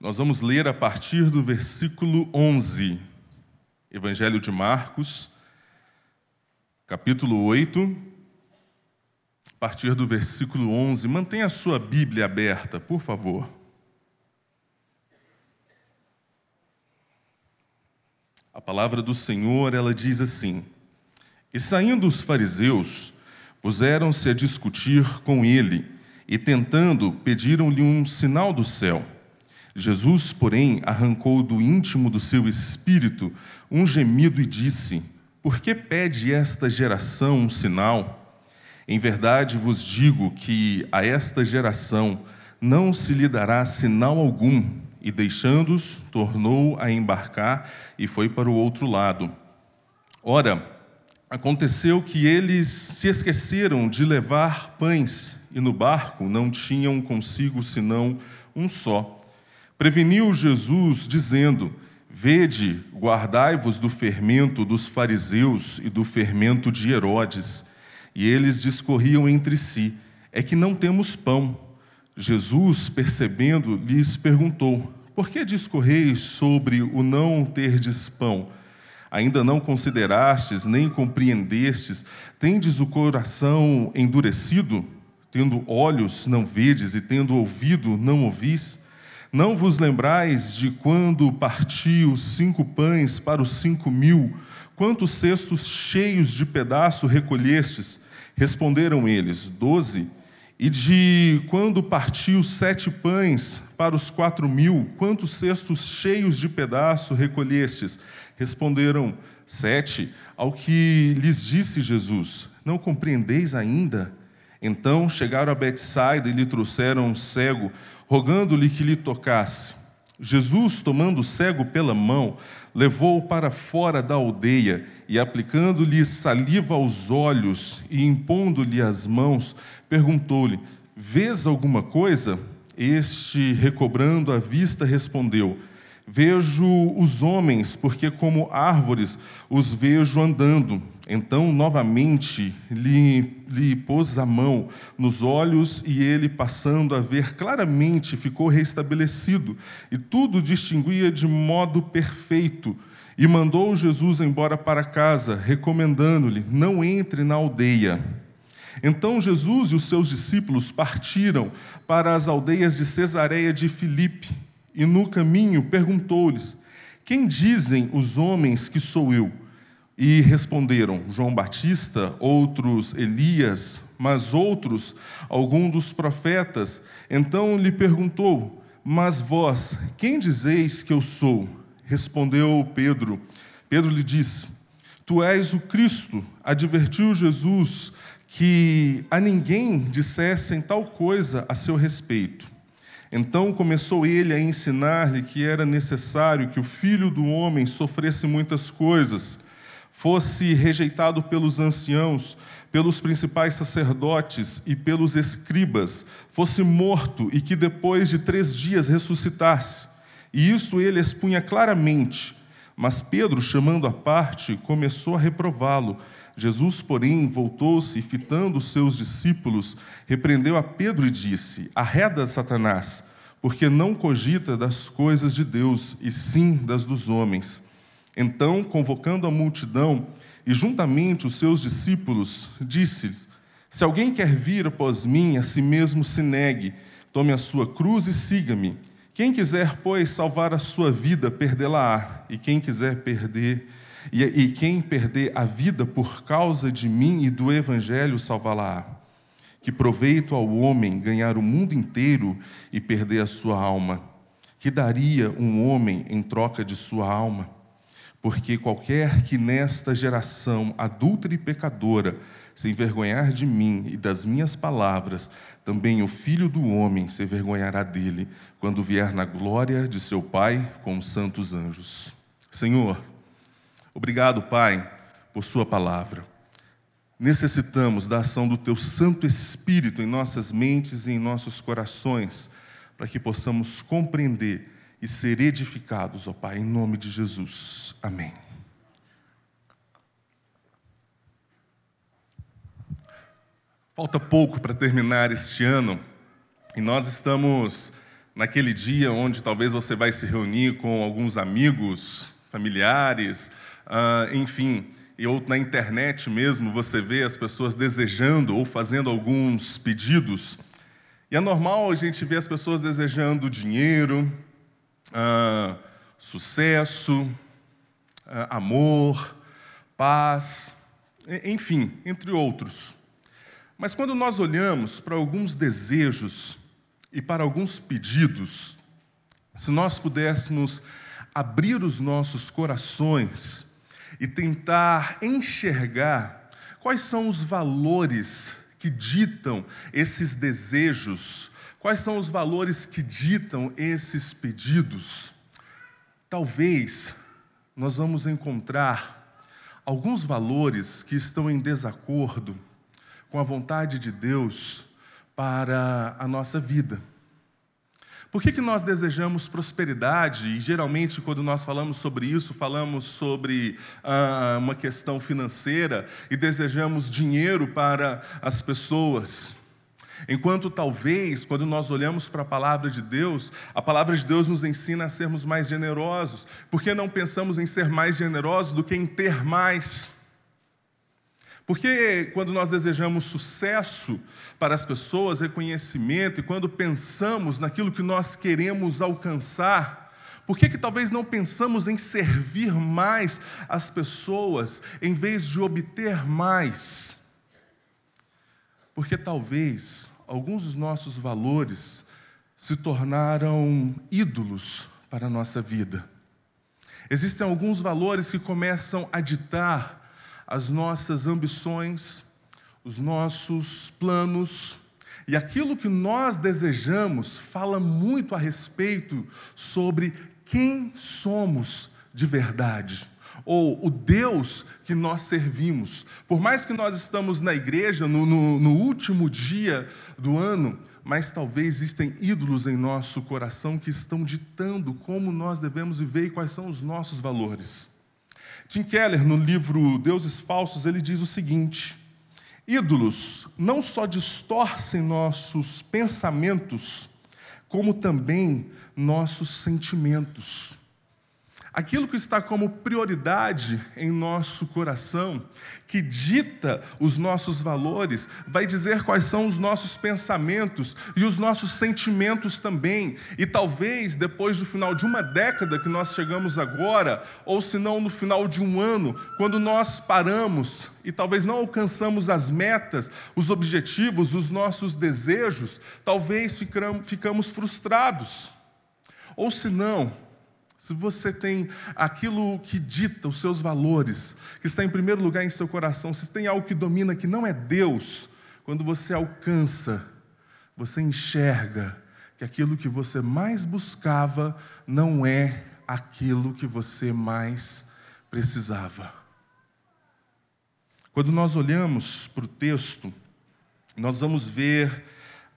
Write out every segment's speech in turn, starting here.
Nós vamos ler a partir do versículo 11, Evangelho de Marcos, capítulo 8, a partir do versículo 11. Mantenha a sua Bíblia aberta, por favor. A palavra do Senhor, ela diz assim: E saindo os fariseus, puseram-se a discutir com ele, e tentando, pediram-lhe um sinal do céu. Jesus, porém, arrancou do íntimo do seu espírito um gemido e disse: Por que pede esta geração um sinal? Em verdade vos digo que a esta geração não se lhe dará sinal algum. E deixando-os, tornou a embarcar e foi para o outro lado. Ora, aconteceu que eles se esqueceram de levar pães, e no barco não tinham consigo senão um só. Preveniu Jesus, dizendo: Vede, guardai-vos do fermento dos fariseus e do fermento de Herodes. E eles discorriam entre si: É que não temos pão. Jesus, percebendo, lhes perguntou: Por que discorreis sobre o não terdes pão? Ainda não considerastes, nem compreendestes, tendes o coração endurecido? Tendo olhos, não vedes, e tendo ouvido, não ouvis? Não vos lembrais de quando parti os cinco pães para os cinco mil? Quantos cestos cheios de pedaço recolhestes? Responderam eles: Doze. E de quando parti os sete pães para os quatro mil? Quantos cestos cheios de pedaço recolhestes? Responderam: Sete. Ao que lhes disse Jesus: Não compreendeis ainda? Então chegaram a Betsaida e lhe trouxeram um cego rogando-lhe que lhe tocasse. Jesus, tomando o cego pela mão, levou-o para fora da aldeia e, aplicando-lhe saliva aos olhos e impondo-lhe as mãos, perguntou-lhe: Vês alguma coisa? Este, recobrando a vista, respondeu: Vejo os homens, porque como árvores os vejo andando. Então, novamente, lhe, lhe pôs a mão nos olhos e ele, passando a ver claramente, ficou restabelecido e tudo distinguia de modo perfeito. E mandou Jesus embora para casa, recomendando-lhe: não entre na aldeia. Então Jesus e os seus discípulos partiram para as aldeias de Cesareia de Filipe e no caminho perguntou-lhes: Quem dizem os homens que sou eu? E responderam: João Batista, outros Elias, mas outros algum dos profetas. Então lhe perguntou: Mas vós, quem dizeis que eu sou? Respondeu Pedro. Pedro lhe disse: Tu és o Cristo. Advertiu Jesus que a ninguém dissessem tal coisa a seu respeito. Então começou ele a ensinar-lhe que era necessário que o filho do homem sofresse muitas coisas fosse rejeitado pelos anciãos, pelos principais sacerdotes e pelos escribas, fosse morto e que depois de três dias ressuscitasse. E isso ele expunha claramente. Mas Pedro, chamando à parte, começou a reprová-lo. Jesus, porém, voltou-se e, fitando os seus discípulos, repreendeu a Pedro e disse: Arreda, Satanás, porque não cogita das coisas de Deus, e sim das dos homens. Então, convocando a multidão e juntamente os seus discípulos, disse: Se alguém quer vir após mim, a si mesmo se negue, tome a sua cruz e siga-me. Quem quiser, pois, salvar a sua vida, perdê-la-á, e quem quiser perder, e, e quem perder a vida por causa de mim e do evangelho, salvá-la-á. Que proveito ao homem ganhar o mundo inteiro e perder a sua alma? Que daria um homem em troca de sua alma? Porque qualquer que nesta geração adulta e pecadora se envergonhar de mim e das minhas palavras, também o filho do homem se envergonhará dele, quando vier na glória de seu Pai com os santos anjos. Senhor, obrigado, Pai, por Sua palavra. Necessitamos da ação do Teu Santo Espírito em nossas mentes e em nossos corações, para que possamos compreender e ser edificados, ó Pai, em nome de Jesus. Amém. Falta pouco para terminar este ano e nós estamos naquele dia onde talvez você vai se reunir com alguns amigos, familiares, uh, enfim, ou na internet mesmo você vê as pessoas desejando ou fazendo alguns pedidos. E é normal a gente ver as pessoas desejando dinheiro, uh, sucesso, uh, amor, paz, enfim, entre outros. Mas quando nós olhamos para alguns desejos e para alguns pedidos, se nós pudéssemos abrir os nossos corações e tentar enxergar quais são os valores que ditam esses desejos, quais são os valores que ditam esses pedidos, talvez nós vamos encontrar alguns valores que estão em desacordo com a vontade de Deus para a nossa vida. Por que, que nós desejamos prosperidade? E geralmente, quando nós falamos sobre isso, falamos sobre ah, uma questão financeira e desejamos dinheiro para as pessoas. Enquanto talvez, quando nós olhamos para a palavra de Deus, a palavra de Deus nos ensina a sermos mais generosos. Por que não pensamos em ser mais generosos do que em ter mais? Porque quando nós desejamos sucesso para as pessoas, reconhecimento, e quando pensamos naquilo que nós queremos alcançar, por que, que talvez não pensamos em servir mais as pessoas em vez de obter mais? Porque talvez alguns dos nossos valores se tornaram ídolos para a nossa vida. Existem alguns valores que começam a ditar as nossas ambições, os nossos planos, e aquilo que nós desejamos fala muito a respeito sobre quem somos de verdade, ou o Deus que nós servimos. Por mais que nós estamos na igreja no, no, no último dia do ano, mas talvez existem ídolos em nosso coração que estão ditando como nós devemos viver e quais são os nossos valores. Tim Keller, no livro Deuses Falsos, ele diz o seguinte: ídolos não só distorcem nossos pensamentos, como também nossos sentimentos. Aquilo que está como prioridade em nosso coração, que dita os nossos valores, vai dizer quais são os nossos pensamentos e os nossos sentimentos também. E talvez depois do final de uma década que nós chegamos agora, ou se não no final de um ano, quando nós paramos e talvez não alcançamos as metas, os objetivos, os nossos desejos, talvez ficamos frustrados. Ou se não, se você tem aquilo que dita os seus valores, que está em primeiro lugar em seu coração, se tem algo que domina que não é Deus, quando você alcança, você enxerga que aquilo que você mais buscava não é aquilo que você mais precisava. Quando nós olhamos para o texto, nós vamos ver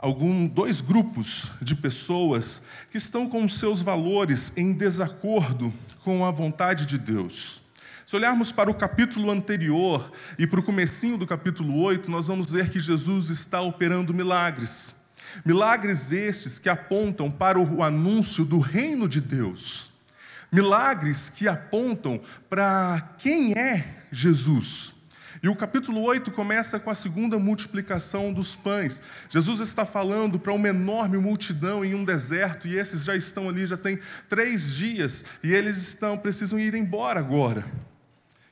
algum, dois grupos de pessoas que estão com seus valores em desacordo com a vontade de Deus. Se olharmos para o capítulo anterior e para o comecinho do capítulo 8, nós vamos ver que Jesus está operando milagres. Milagres estes que apontam para o anúncio do reino de Deus. Milagres que apontam para quem é Jesus. E o capítulo 8 começa com a segunda multiplicação dos pães. Jesus está falando para uma enorme multidão em um deserto, e esses já estão ali, já tem três dias, e eles estão, precisam ir embora agora.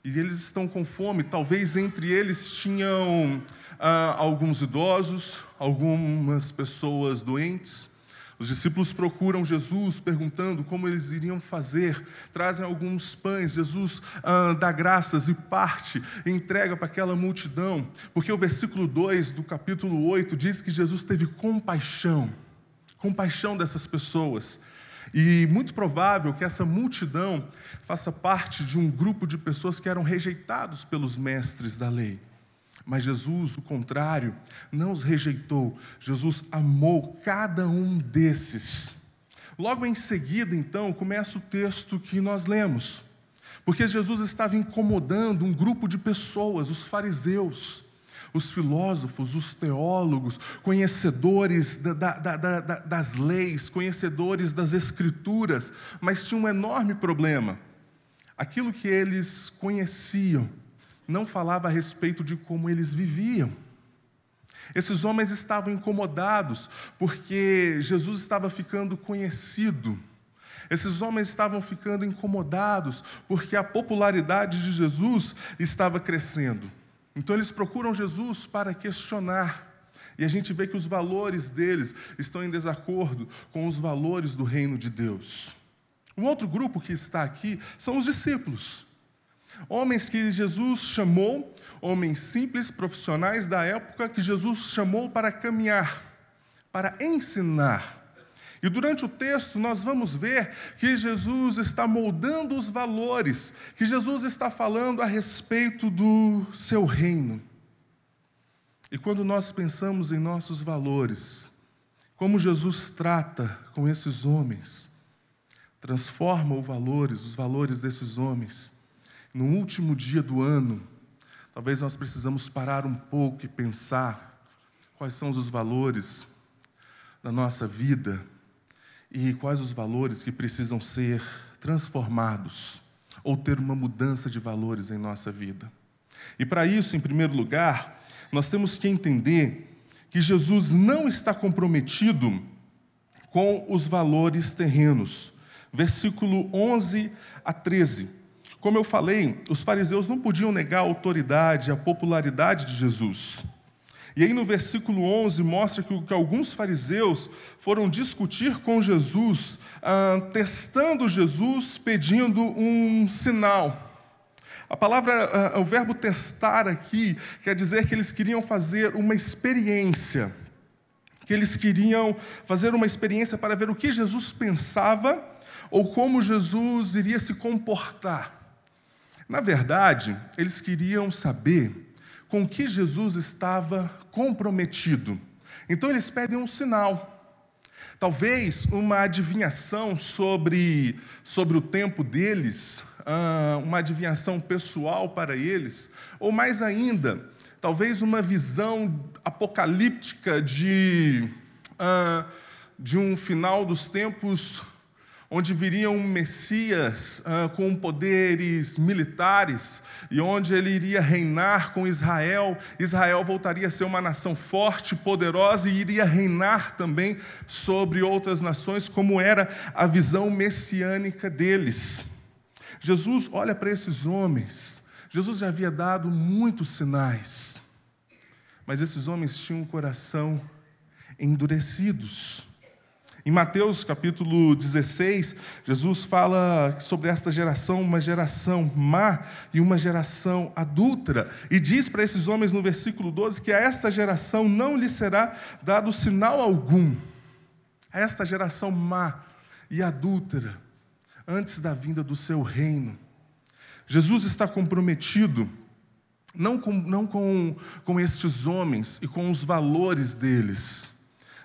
E eles estão com fome, talvez entre eles tinham ah, alguns idosos, algumas pessoas doentes. Os discípulos procuram Jesus perguntando como eles iriam fazer, trazem alguns pães, Jesus ah, dá graças e parte, e entrega para aquela multidão, porque o versículo 2 do capítulo 8 diz que Jesus teve compaixão, compaixão dessas pessoas. E muito provável que essa multidão faça parte de um grupo de pessoas que eram rejeitados pelos mestres da lei. Mas Jesus, o contrário, não os rejeitou. Jesus amou cada um desses. Logo em seguida, então, começa o texto que nós lemos. Porque Jesus estava incomodando um grupo de pessoas, os fariseus. os filósofos, os teólogos, conhecedores da, da, da, das leis, conhecedores das escrituras, mas tinha um enorme problema. Aquilo que eles conheciam não falava a respeito de como eles viviam. Esses homens estavam incomodados porque Jesus estava ficando conhecido. Esses homens estavam ficando incomodados porque a popularidade de Jesus estava crescendo. Então eles procuram Jesus para questionar. E a gente vê que os valores deles estão em desacordo com os valores do reino de Deus. Um outro grupo que está aqui são os discípulos. Homens que Jesus chamou, homens simples, profissionais da época, que Jesus chamou para caminhar, para ensinar. E durante o texto nós vamos ver que Jesus está moldando os valores, que Jesus está falando a respeito do seu reino. E quando nós pensamos em nossos valores, como Jesus trata com esses homens, transforma os valores, os valores desses homens, no último dia do ano, talvez nós precisamos parar um pouco e pensar quais são os valores da nossa vida e quais os valores que precisam ser transformados ou ter uma mudança de valores em nossa vida. E para isso, em primeiro lugar, nós temos que entender que Jesus não está comprometido com os valores terrenos. Versículo 11 a 13. Como eu falei, os fariseus não podiam negar a autoridade, a popularidade de Jesus. E aí no versículo 11 mostra que, alguns fariseus foram discutir com Jesus, ah, testando Jesus, pedindo um sinal. A palavra, ah, o verbo testar aqui, quer dizer que eles queriam fazer uma experiência, que eles queriam fazer uma experiência para ver o que Jesus pensava ou como Jesus iria se comportar. Na verdade, eles queriam saber com que Jesus estava comprometido. Então eles pedem um sinal. Talvez uma adivinhação sobre, sobre o tempo deles, ah, uma adivinhação pessoal para eles, ou mais ainda, talvez uma visão apocalíptica de, uh, de um final dos tempos onde viria um Messias uh, com poderes militares e onde ele iria reinar com Israel. Israel voltaria a ser uma nação forte, poderosa e iria reinar também sobre outras nações, como era a visão messiânica deles. Jesus olha para esses homens. Jesus já havia dado muitos sinais, mas esses homens tinham um coração endurecidos. Em Mateus capítulo 16, Jesus fala sobre esta geração, uma geração má e uma geração adúltera, e diz para esses homens no versículo 12 que a esta geração não lhe será dado sinal algum. A esta geração má e adúltera, antes da vinda do seu reino. Jesus está comprometido não com, não com, com estes homens e com os valores deles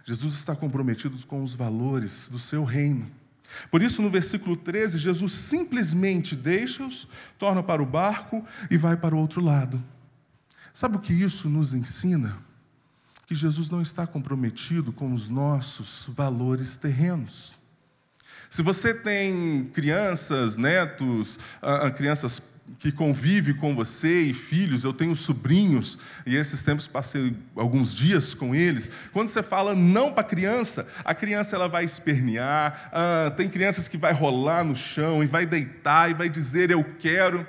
Jesus está comprometido com os valores do seu reino. Por isso, no versículo 13, Jesus simplesmente deixa-os, torna para o barco e vai para o outro lado. Sabe o que isso nos ensina? Que Jesus não está comprometido com os nossos valores terrenos. Se você tem crianças, netos, ah, ah, crianças que convive com você e filhos, eu tenho sobrinhos, e esses tempos passei alguns dias com eles. Quando você fala não para a criança, a criança ela vai espernear, ah, tem crianças que vai rolar no chão e vai deitar e vai dizer eu quero.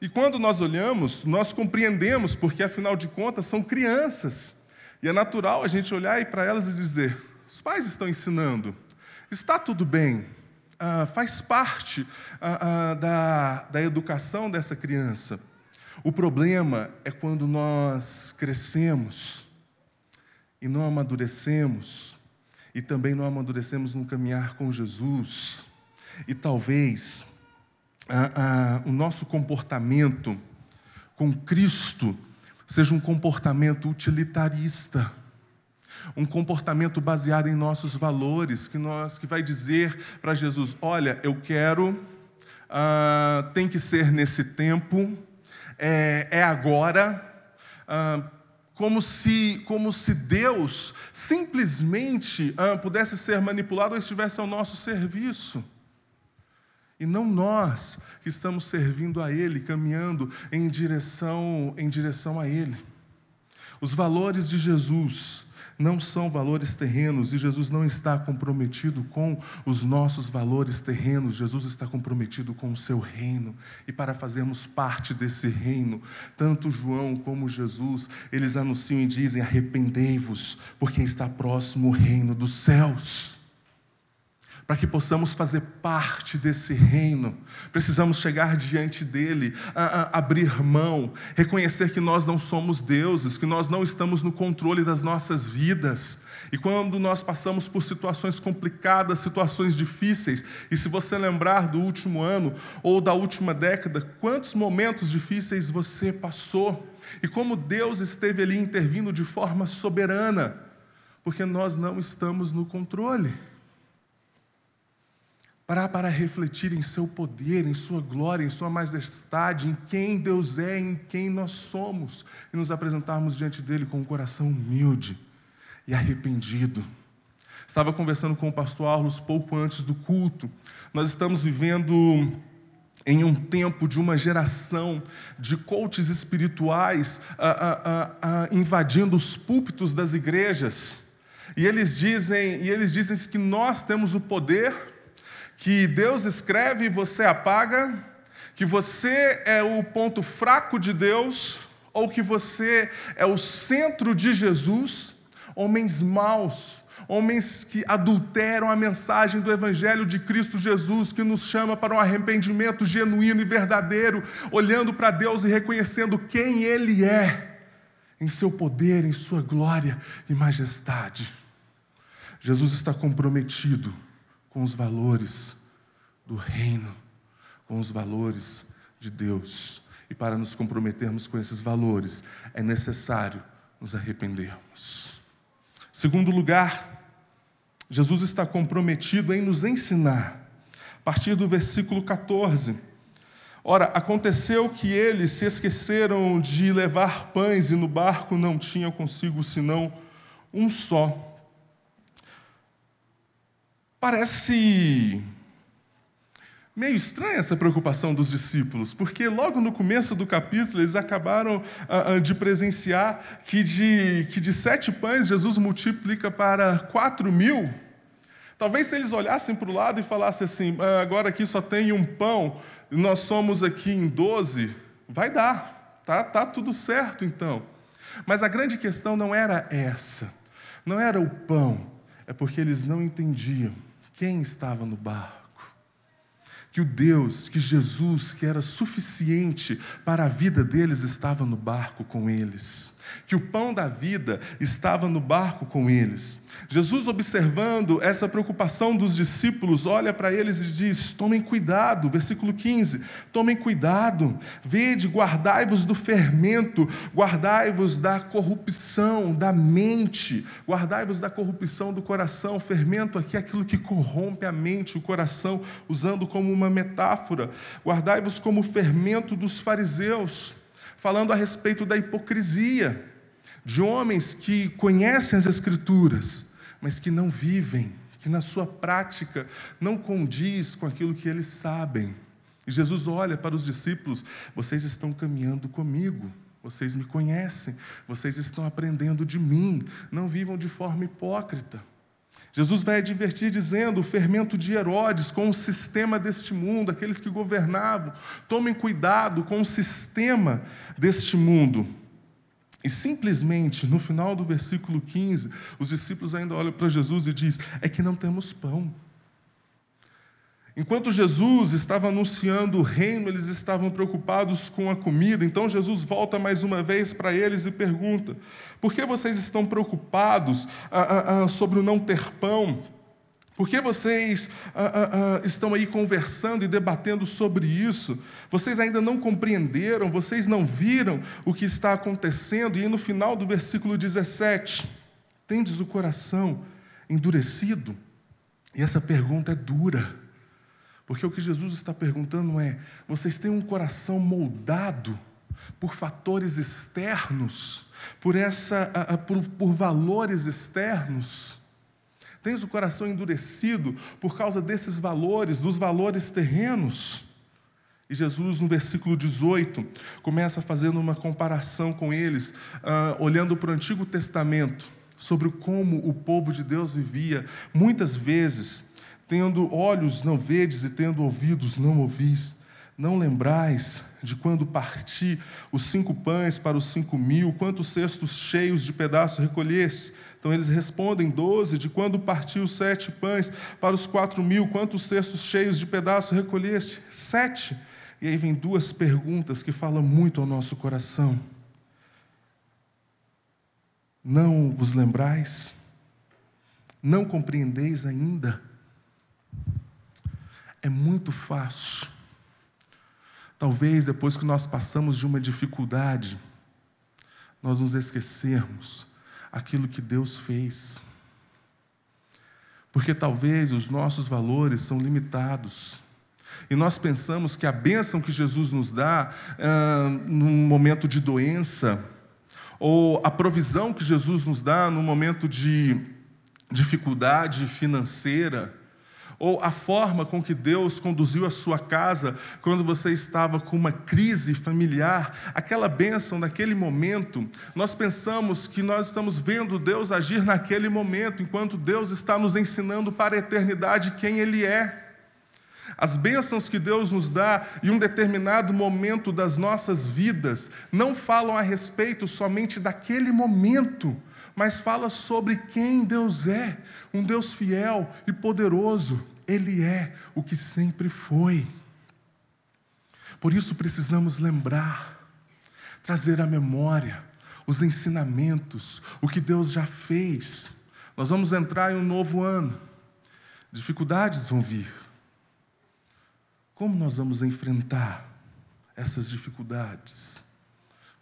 E quando nós olhamos, nós compreendemos, porque afinal de contas são crianças. E é natural a gente olhar para elas e dizer: os pais estão ensinando, está tudo bem ah, faz parte ah, ah, da, da educação dessa criança. O problema é quando nós crescemos e não amadurecemos, e também não amadurecemos no caminhar com Jesus, e talvez o nosso comportamento com Cristo seja um comportamento utilitarista um comportamento baseado em nossos valores, que, nós, que vai dizer para Jesus: olha, eu quero, uh, tem que ser nesse tempo, é, é agora. Uh, como se, como se Deus simplesmente ah, pudesse ser manipulado ou estivesse ao nosso serviço. E não nós que estamos servindo a Ele, caminhando em direção, em direção a Ele. Os valores de Jesus não são valores terrenos e Jesus não está comprometido com os nossos valores terrenos, Jesus está comprometido com o seu reino. E para fazermos parte desse reino, tanto João como Jesus, eles anunciam e dizem: arrependei-vos, porque está próximo o reino dos céus para que possamos fazer parte desse reino, precisamos chegar diante dele, a, a, abrir mão, reconhecer que nós não somos deuses, que nós não estamos no controle das nossas vidas. E quando nós passamos por situações complicadas, situações difíceis, e se você lembrar do último ano ou da última década, quantos momentos difíceis você passou, e como Deus esteve ali intervindo de forma soberana, porque nós não estamos no controle parar para refletir em seu poder, em sua glória, em sua majestade, em quem Deus é, em quem nós somos, e nos apresentarmos diante dele com um coração humilde e arrependido. Estava conversando com o pastor Arlos pouco antes do culto. Nós estamos vivendo em um tempo de uma geração de coaches espirituais invadindo os púlpitos das igrejas. E eles dizem, e eles dizem que nós temos o poder que Deus escreve e você apaga, que você é o ponto fraco de Deus, ou que você é o centro de Jesus, homens maus, homens que adulteram a mensagem do Evangelho de Cristo Jesus, que nos chama para um arrependimento genuíno e verdadeiro, olhando para Deus e reconhecendo quem Ele é, em seu poder, em sua glória e majestade. Jesus está comprometido com os valores do reino, com os valores de Deus. E para nos comprometermos com esses valores, é necessário nos arrependermos. Segundo lugar, Jesus está comprometido em nos ensinar. A partir do versículo 14. Ora, aconteceu que eles se esqueceram de levar pães e no barco não tinham consigo senão um só. Parece meio estranha essa preocupação dos discípulos, porque logo no começo do capítulo eles acabaram ah, ah, de presenciar que de, que de sete pães Jesus multiplica para quatro mil. Talvez se eles olhassem para o lado e falassem assim: ah, agora aqui só tem um pão, nós somos aqui em doze, vai dar, tá, tá tudo certo então. Mas a grande questão não era essa, não era o pão, é porque eles não entendiam quem estava no barco. Que o Deus, que Jesus, que era suficiente para a vida deles, estava no barco com eles que o pão da vida estava no barco com eles. Jesus, observando essa preocupação dos discípulos, olha para eles e diz: Tomem cuidado, versículo 15: Tomem cuidado, vede, guardai-vos do fermento, guardai-vos da corrupção da mente, guardai-vos da corrupção do coração. Fermento aqui é aquilo que corrompe a mente, o coração, usando como uma metáfora. Guardai-vos como o fermento dos fariseus falando a respeito da hipocrisia de homens que conhecem as Escrituras, mas que não vivem, que na sua prática não condiz com aquilo que eles sabem. E Jesus olha para os discípulos: vocês estão caminhando comigo. Vocês me conhecem, vocês estão aprendendo de mim, não vivam de forma hipócrita. Jesus vai advertir dizendo: o fermento de Herodes com o sistema deste mundo, aqueles que governavam, tomem cuidado com o sistema deste mundo. E simplesmente, no final do versículo 15, os discípulos ainda olham para Jesus e diz: é que não temos pão. Enquanto Jesus estava anunciando o reino, eles estavam preocupados com a comida. Então Jesus volta mais uma vez para eles e pergunta: Por que vocês estão preocupados ah, ah, ah, sobre o não ter pão? Por que vocês estão aí conversando e debatendo sobre isso? Vocês ainda não compreenderam, vocês não viram o que está acontecendo? E no final do versículo 17, tendes o coração endurecido? E essa pergunta é dura. Porque o que Jesus está perguntando é: vocês têm um coração moldado por fatores externos, por, essa, por, por valores externos. Tens o coração endurecido por causa desses valores, dos valores terrenos. E Jesus, no versículo 18, começa fazendo uma comparação com eles, uh, olhando para o Antigo Testamento, sobre como o povo de Deus vivia, muitas vezes, tendo olhos não vedes e tendo ouvidos não ouvis. Não lembrais de quando parti os cinco pães para os cinco mil, quantos cestos cheios de pedaços recolheste? Então eles respondem: doze. De quando parti os sete pães para os quatro mil, quantos cestos cheios de pedaços recolheste? Sete. E aí vem duas perguntas que falam muito ao nosso coração. Não vos lembrais? Não compreendeis ainda? É muito fácil Talvez depois que nós passamos de uma dificuldade, nós nos esquecermos aquilo que Deus fez. Porque talvez os nossos valores são limitados. E nós pensamos que a bênção que Jesus nos dá ah, num momento de doença, ou a provisão que Jesus nos dá no momento de dificuldade financeira, ou a forma com que Deus conduziu a sua casa quando você estava com uma crise familiar, aquela bênção naquele momento, nós pensamos que nós estamos vendo Deus agir naquele momento, enquanto Deus está nos ensinando para a eternidade quem Ele é. As bênçãos que Deus nos dá em um determinado momento das nossas vidas não falam a respeito somente daquele momento, mas fala sobre quem Deus é, um Deus fiel e poderoso. Ele é o que sempre foi. Por isso precisamos lembrar, trazer à memória os ensinamentos, o que Deus já fez. Nós vamos entrar em um novo ano. Dificuldades vão vir. Como nós vamos enfrentar essas dificuldades?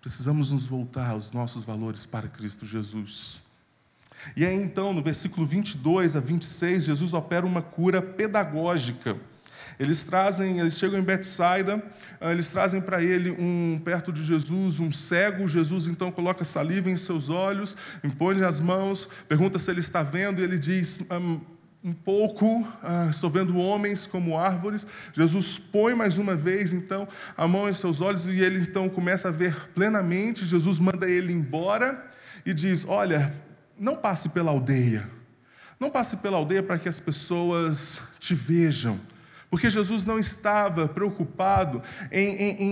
Precisamos nos voltar aos nossos valores para Cristo Jesus. E aí então, no versículo 22 a 26, Jesus opera uma cura pedagógica. Eles trazem, eles chegam em Betsaida, ah, eles trazem para ele um perto de Jesus, um cego. Jesus então coloca saliva em seus olhos, impõe as mãos, pergunta se ele está vendo, e ele diz: um pouco, ah, estou vendo homens como árvores. Jesus põe mais uma vez, então, a mão em seus olhos e ele então começa a ver plenamente. Jesus manda ele embora e diz: Olha, não passe pela aldeia. Não passe pela aldeia para que as pessoas te vejam. Porque Jesus não estava preocupado em, em,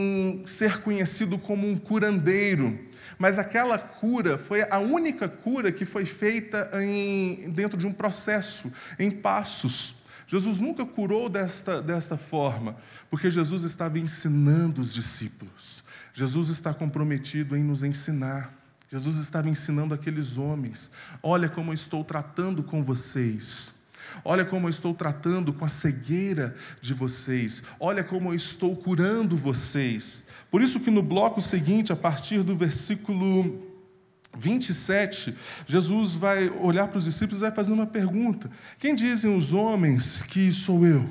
em ser conhecido como um curandeiro mas aquela cura foi a única cura que foi feita em, dentro de um processo, em passos. Jesus nunca curou desta, desta forma, porque Jesus estava ensinando os discípulos. Jesus está comprometido em nos ensinar. Jesus estava ensinando aqueles homens: olha como eu estou tratando com vocês. Olha como eu estou tratando com a cegueira de vocês. Olha como eu estou curando vocês. Por isso que no bloco seguinte, a partir do versículo 27, Jesus vai olhar para os discípulos e vai fazer uma pergunta: Quem dizem os homens que sou eu?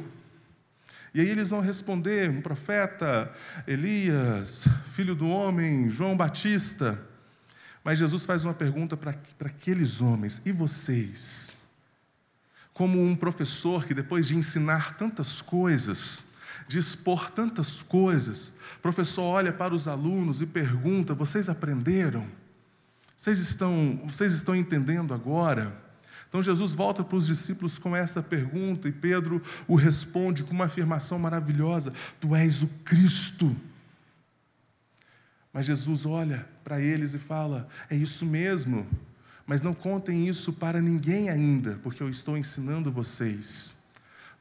E aí eles vão responder: um profeta, Elias, filho do homem, João Batista. Mas Jesus faz uma pergunta para, para aqueles homens: e vocês? Como um professor que, depois de ensinar tantas coisas, de expor tantas coisas, o professor olha para os alunos e pergunta: vocês aprenderam? Vocês estão, vocês estão entendendo agora? Então Jesus volta para os discípulos com essa pergunta e Pedro o responde com uma afirmação maravilhosa: Tu és o Cristo. Mas Jesus olha para eles e fala: É isso mesmo, mas não contem isso para ninguém ainda, porque eu estou ensinando vocês.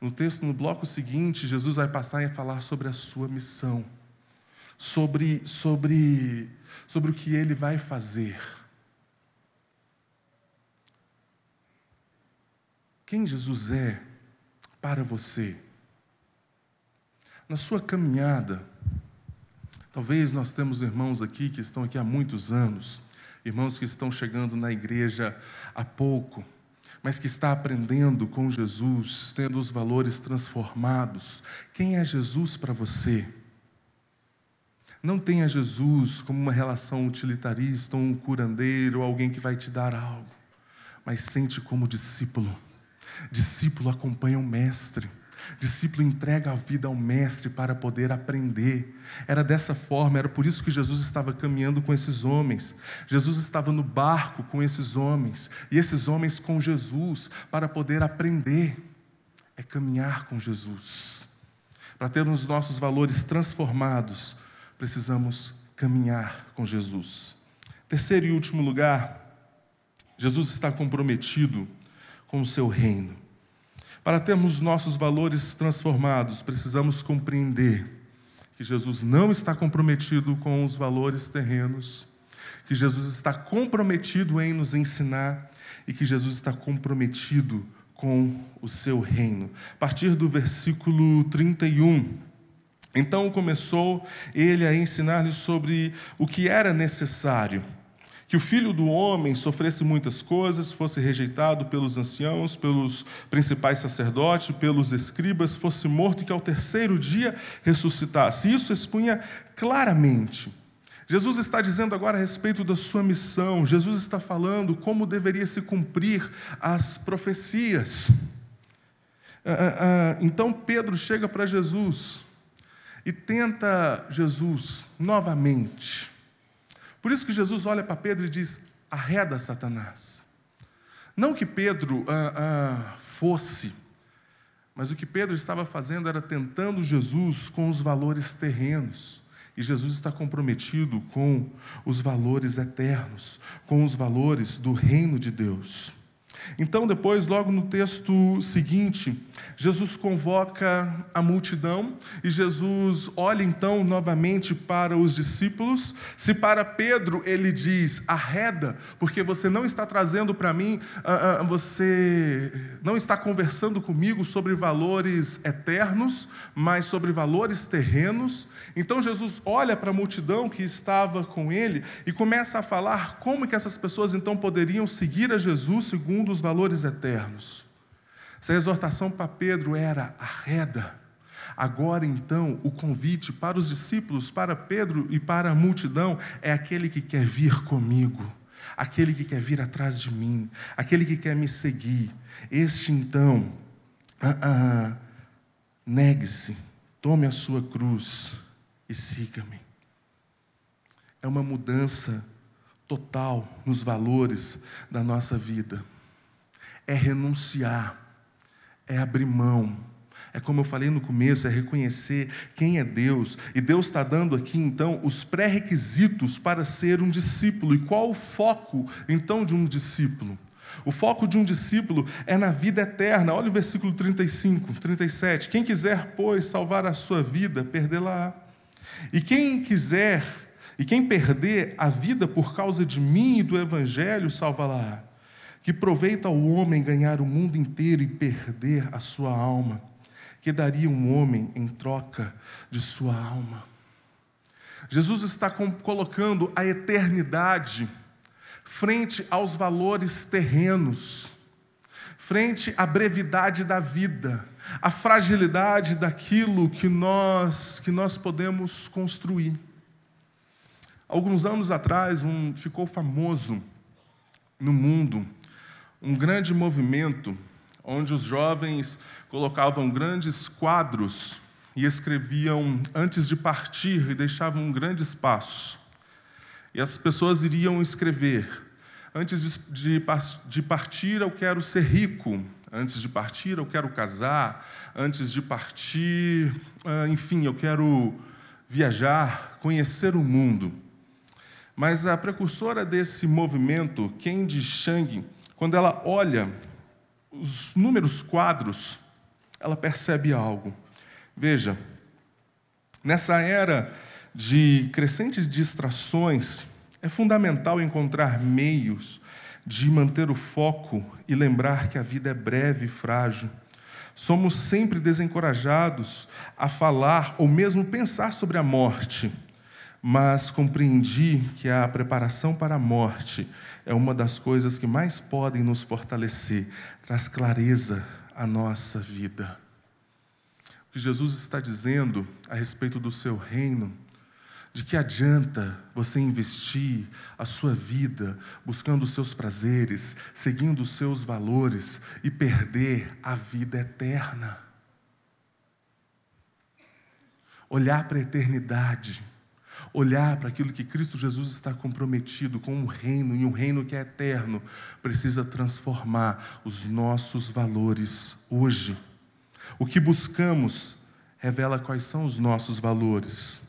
No texto, no bloco seguinte, Jesus vai passar a falar sobre a sua missão, sobre, sobre, sobre o que ele vai fazer. Quem Jesus é para você? Na sua caminhada, talvez nós temos irmãos aqui que estão aqui há muitos anos, irmãos que estão chegando na igreja há pouco, mas que está aprendendo com Jesus, tendo os valores transformados. Quem é Jesus para você? Não tenha Jesus como uma relação utilitarista, um curandeiro, alguém que vai te dar algo, mas sente como discípulo. Discípulo acompanha o mestre. Discípulo entrega a vida ao mestre para poder aprender. Era dessa forma, era por isso que Jesus estava caminhando com esses homens. Jesus estava no barco com esses homens, e esses homens com Jesus, para poder aprender. É caminhar com Jesus. Para termos nossos valores transformados, precisamos caminhar com Jesus. Terceiro e último lugar, Jesus está comprometido com o seu reino. Para termos nossos valores transformados, precisamos compreender que Jesus não está comprometido com os valores terrenos, que Jesus está comprometido em nos ensinar e que Jesus está comprometido com o seu reino. A partir do versículo 31, então começou ele a ensinar-lhes sobre o que era necessário. Que o filho do homem sofresse muitas coisas, fosse rejeitado pelos anciãos, pelos principais sacerdotes, pelos escribas, fosse morto e que ao terceiro dia ressuscitasse. Isso expunha claramente. Jesus está dizendo agora a respeito da sua missão, Jesus está falando como deveria se cumprir as profecias. Ah, ah, ah, então Pedro chega para Jesus e tenta Jesus novamente. Por isso que Jesus olha para Pedro e diz: arreda Satanás. Não que Pedro ah, ah, fosse, mas o que Pedro estava fazendo era tentando Jesus com os valores terrenos. E Jesus está comprometido com os valores eternos, com os valores do reino de Deus. Então, depois, logo no texto seguinte, Jesus convoca a multidão e Jesus olha então novamente para os discípulos. Se para Pedro ele diz: arreda, porque você não está trazendo para mim, uh, uh, você não está conversando comigo sobre valores eternos, mas sobre valores terrenos. Então Jesus olha para a multidão que estava com ele e começa a falar como que essas pessoas então poderiam seguir a Jesus segundo os valores eternos. Se a exortação para Pedro era arreda, agora então o convite para os discípulos, para Pedro e para a multidão é aquele que quer vir comigo, aquele que quer vir atrás de mim, aquele que quer me seguir. Este então, ah, ah, negue-se, tome a sua cruz e siga-me. É uma mudança total nos valores da nossa vida é renunciar, é abrir mão. É como eu falei no começo, é reconhecer quem é Deus. E Deus está dando aqui, então, os pré-requisitos para ser um discípulo. E qual o foco, então, de um discípulo? O foco de um discípulo é na vida eterna. Olha o versículo 35, 37. Quem quiser, pois, salvar a sua vida, perdê-la. E quem quiser, e quem perder a vida por causa de mim e do evangelho, salva-la. Que proveita ao homem ganhar o mundo inteiro e perder a sua alma? Que daria um homem em troca de sua alma? Jesus está colocando a eternidade frente aos valores terrenos, frente à brevidade da vida, à fragilidade daquilo que nós que nós podemos construir. Alguns anos atrás, um, ficou famoso no mundo um grande movimento onde os jovens colocavam grandes quadros e escreviam antes de partir e deixavam um grande espaço. E as pessoas iriam escrever: antes de, partir, eu quero ser rico. Antes de partir, eu quero casar. Antes de partir, ah, enfim, eu quero viajar, conhecer o mundo. Mas a precursora desse movimento, Candy Chang, quando ela olha os números quadros, ela percebe algo. Veja, nessa era de crescentes distrações, é fundamental encontrar meios de manter o foco e lembrar que a vida é breve e frágil. Somos sempre desencorajados a falar ou mesmo pensar sobre a morte, mas compreendi que a preparação para a morte é uma das coisas que mais podem nos fortalecer, traz clareza à nossa vida. O que Jesus está dizendo a respeito do seu reino De que adianta você investir a sua vida buscando os seus prazeres, seguindo os seus valores e perder a vida eterna? Olhar para a eternidade, olhar para aquilo que Cristo Jesus está comprometido com um reino e um reino que é eterno, precisa transformar os nossos valores hoje. O que buscamos revela quais são os nossos valores.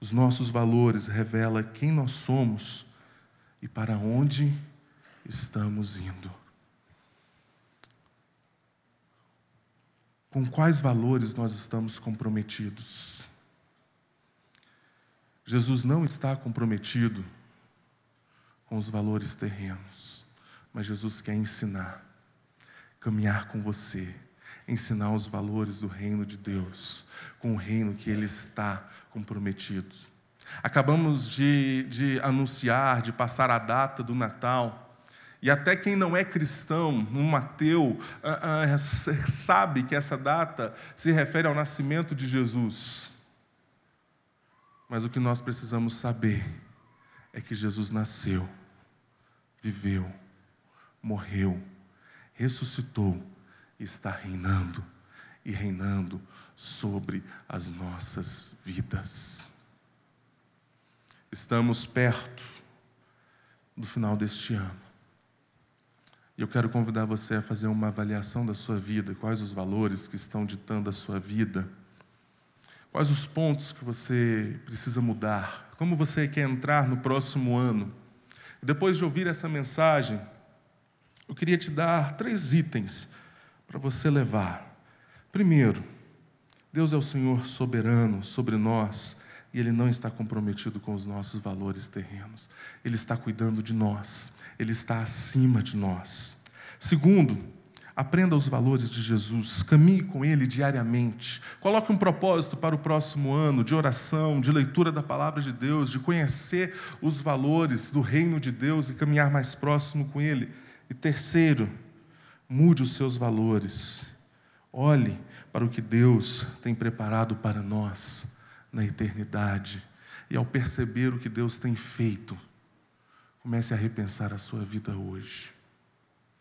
Os nossos valores revela quem nós somos e para onde estamos indo. Com quais valores nós estamos comprometidos? Jesus não está comprometido com os valores terrenos, mas Jesus quer ensinar, caminhar com você, ensinar os valores do reino de Deus, com o reino que Ele está comprometido. Acabamos de, de anunciar, de passar a data do Natal. E até quem não é cristão, um ateu, ah, ah, sabe que essa data se refere ao nascimento de Jesus. Mas o que nós precisamos saber é que Jesus nasceu, viveu, morreu, ressuscitou e está reinando e reinando sobre as nossas vidas. Estamos perto do final deste ano. E eu quero convidar você a fazer uma avaliação da sua vida, quais os valores que estão ditando a sua vida, quais os pontos que você precisa mudar, como você quer entrar no próximo ano. Depois de ouvir essa mensagem, eu queria te dar três itens para você levar. Primeiro, Deus é o Senhor soberano sobre nós e Ele não está comprometido com os nossos valores terrenos. Ele está cuidando de nós, Ele está acima de nós. Segundo, aprenda os valores de Jesus, caminhe com Ele diariamente. Coloque um propósito para o próximo ano de oração, de leitura da palavra de Deus, de conhecer os valores do reino de Deus e caminhar mais próximo com Ele. E terceiro, mude os seus valores. Olhe para o que Deus tem preparado para nós na eternidade. E ao perceber o que Deus tem feito, comece a repensar a sua vida hoje.